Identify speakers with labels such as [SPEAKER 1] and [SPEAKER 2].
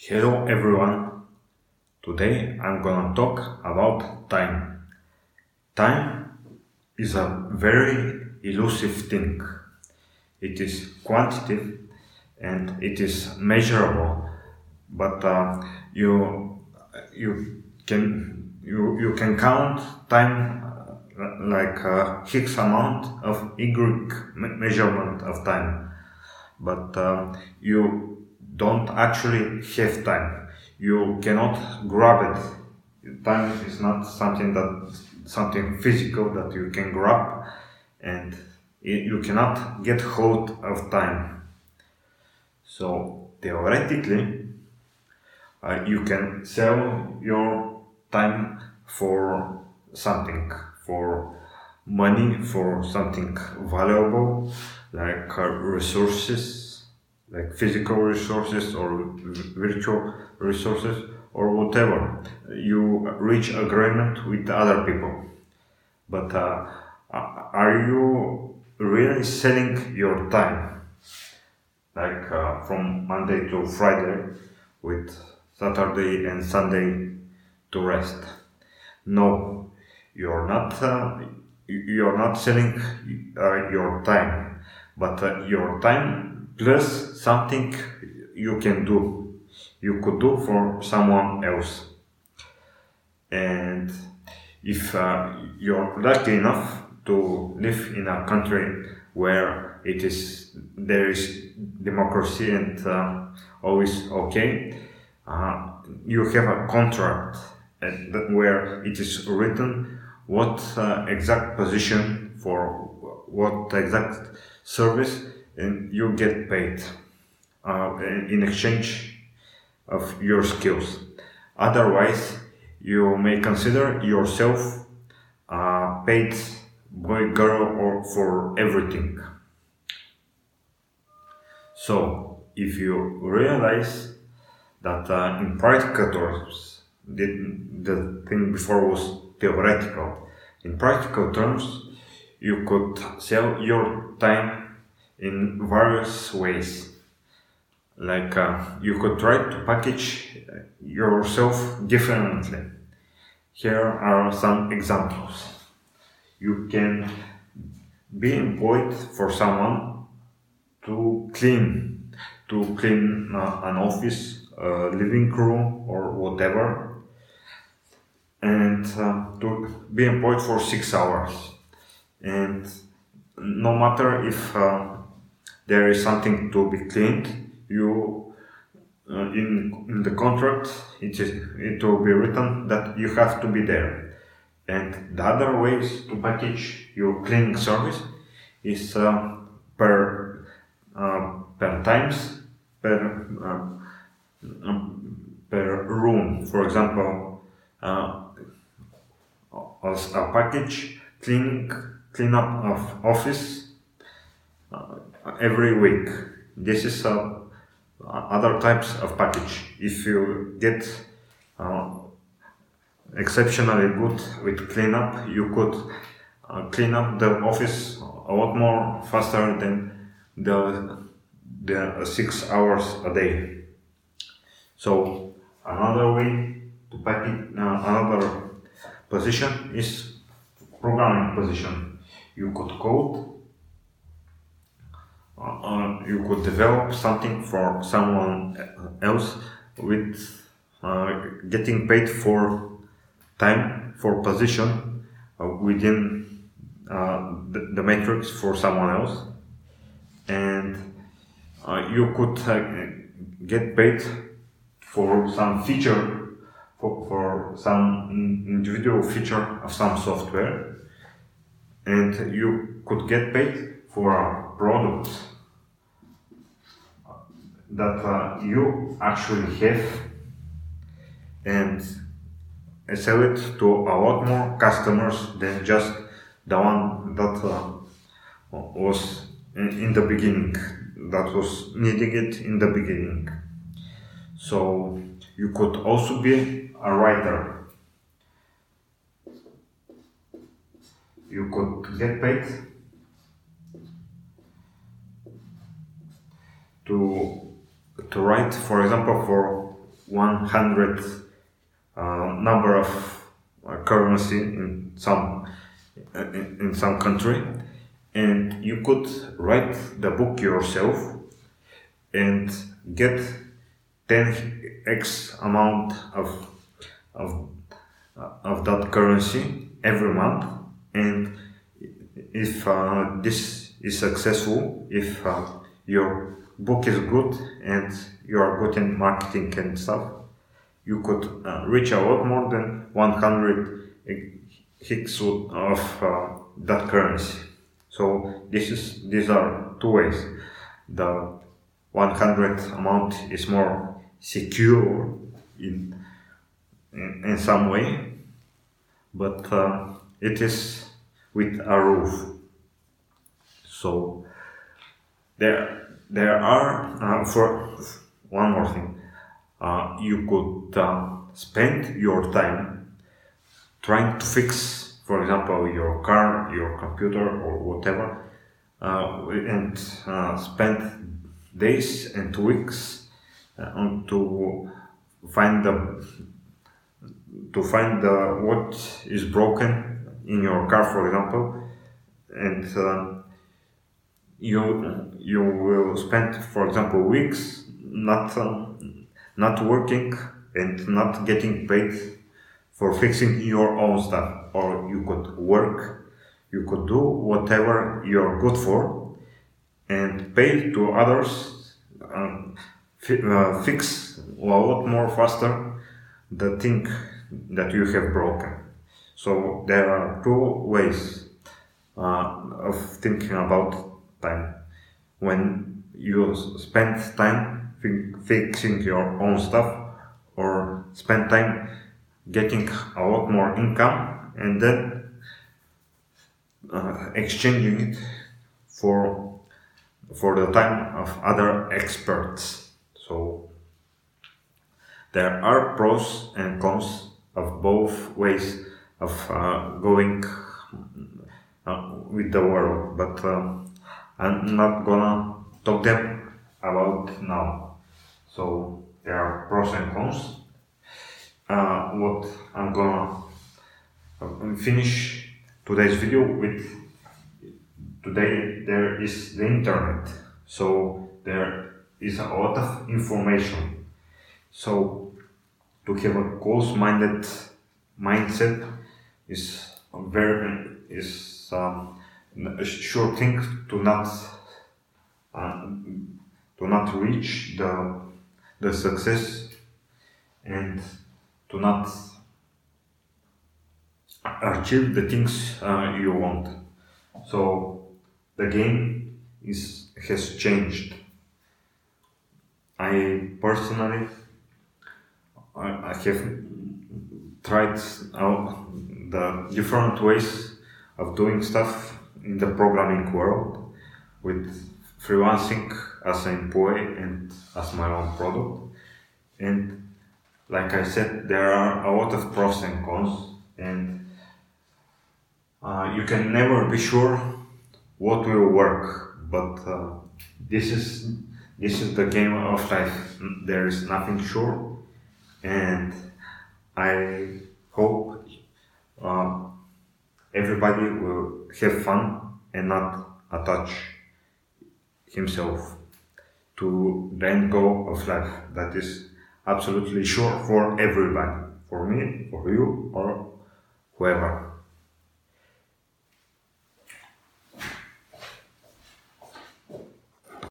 [SPEAKER 1] Hello everyone. Today I'm gonna talk about time. Time is a very elusive thing. It is quantitative and it is measurable, but uh, you you can you you can count time like a a X amount of Y measurement of time, but uh, you don't actually have time. You cannot grab it. Time is not something that something physical that you can grab, and you cannot get hold of time. So theoretically, uh, you can sell your time for something, for money, for something valuable, like uh, resources, like physical resources or virtual resources or whatever. You reach agreement with other people. But uh, are you really selling your time? like uh, from Monday to Friday, with Saturday and Sunday to rest. No, you're not. Uh, you're not selling uh, your time, but uh, your time plus something you can do. You could do for someone else, and if uh, you're lucky enough to live in a country where it is there is democracy and uh, always okay, uh, you have a contract where it is written what uh, exact position for what exact service and you get paid uh, in exchange of your skills. Otherwise, you may consider yourself uh, paid boy, girl, or for everything. So, if you realize that uh, in practical terms, the thing before was theoretical, in practical terms, you could sell your time in various ways like uh, you could try to package yourself differently. Here are some examples. You can be employed for someone to clean, to clean uh, an office, a living room, or whatever, and uh, to be employed for six hours. And no matter if uh, there is something to be cleaned, you uh, in in the contract it is it will be written that you have to be there. And the other ways to package your cleaning service is uh, per uh, per times per uh, um, per room. For example, uh, as a package cleaning cleanup of office every week. This is uh, other types of package. If you get uh, exceptionally good with cleanup, you could uh, clean up the office a lot more faster than the the six hours a day. So another way to package uh, another position is programming position. You could code uh, uh, you could develop something for someone else with uh, getting paid for time for position uh, within uh, the, the matrix for someone else. And uh, you could get paid for some feature for, for some individual feature of some software. And you could get paid for a product that uh, you actually have and sell it to a lot more customers than just the one that uh, was in, the beginning that was needing it in the beginning. So you could also be a writer you could get paid to to write for example for 100 uh, number of uh, currency in some in, in some country and you could write the book yourself and get 10x amount of of of that currency every month. And if uh, this is successful if uh, your book is good and you are good in marketing and stuff you could uh, reach a lot more than 100 hicks of uh, that currency so this is these are two ways the 100 amount is more secure in in, in some way but uh, it is with a roof. So there there are uh, for one more thing, uh, you could uh, spend your time trying to fix, for example, your car, your computer, or whatever, and spend days and weeks uh, to find the to find the, what is broken in your car, for example, and uh, you you will spend, for example, weeks not uh, not working and not getting paid for fixing your own stuff, or you could work, you could do whatever you're good for, and pay to others um, uh, fix a lot more faster the thing that you have broken. So there are two ways uh, of thinking about time. When you spend time fixing your own stuff or spend time getting a lot more income and then uh, exchanging it for for the time of other experts. So there are pros and cons of both ways of uh, going uh, with the world, but um, I'm not gonna talk them about now. So there are pros and cons. Uh, what I'm gonna uh, finish today's video with today there is the internet so there is a lot of information so to have a close-minded mindset is very is um, a sure thing to not uh, to not reach the the success and to not achieve the things uh, you want. So the game is has changed. I personally I, I have tried out the different ways of doing stuff in the programming world with freelancing as an employee and as my own product. And like I said, there are a lot of pros and cons, and uh, you can never be sure what will work. But uh, this is this is the game of life. There is nothing sure and I hope uh, everybody will have fun and not attach himself to the end goal of life that is absolutely sure for everybody, for me, for you, or whoever.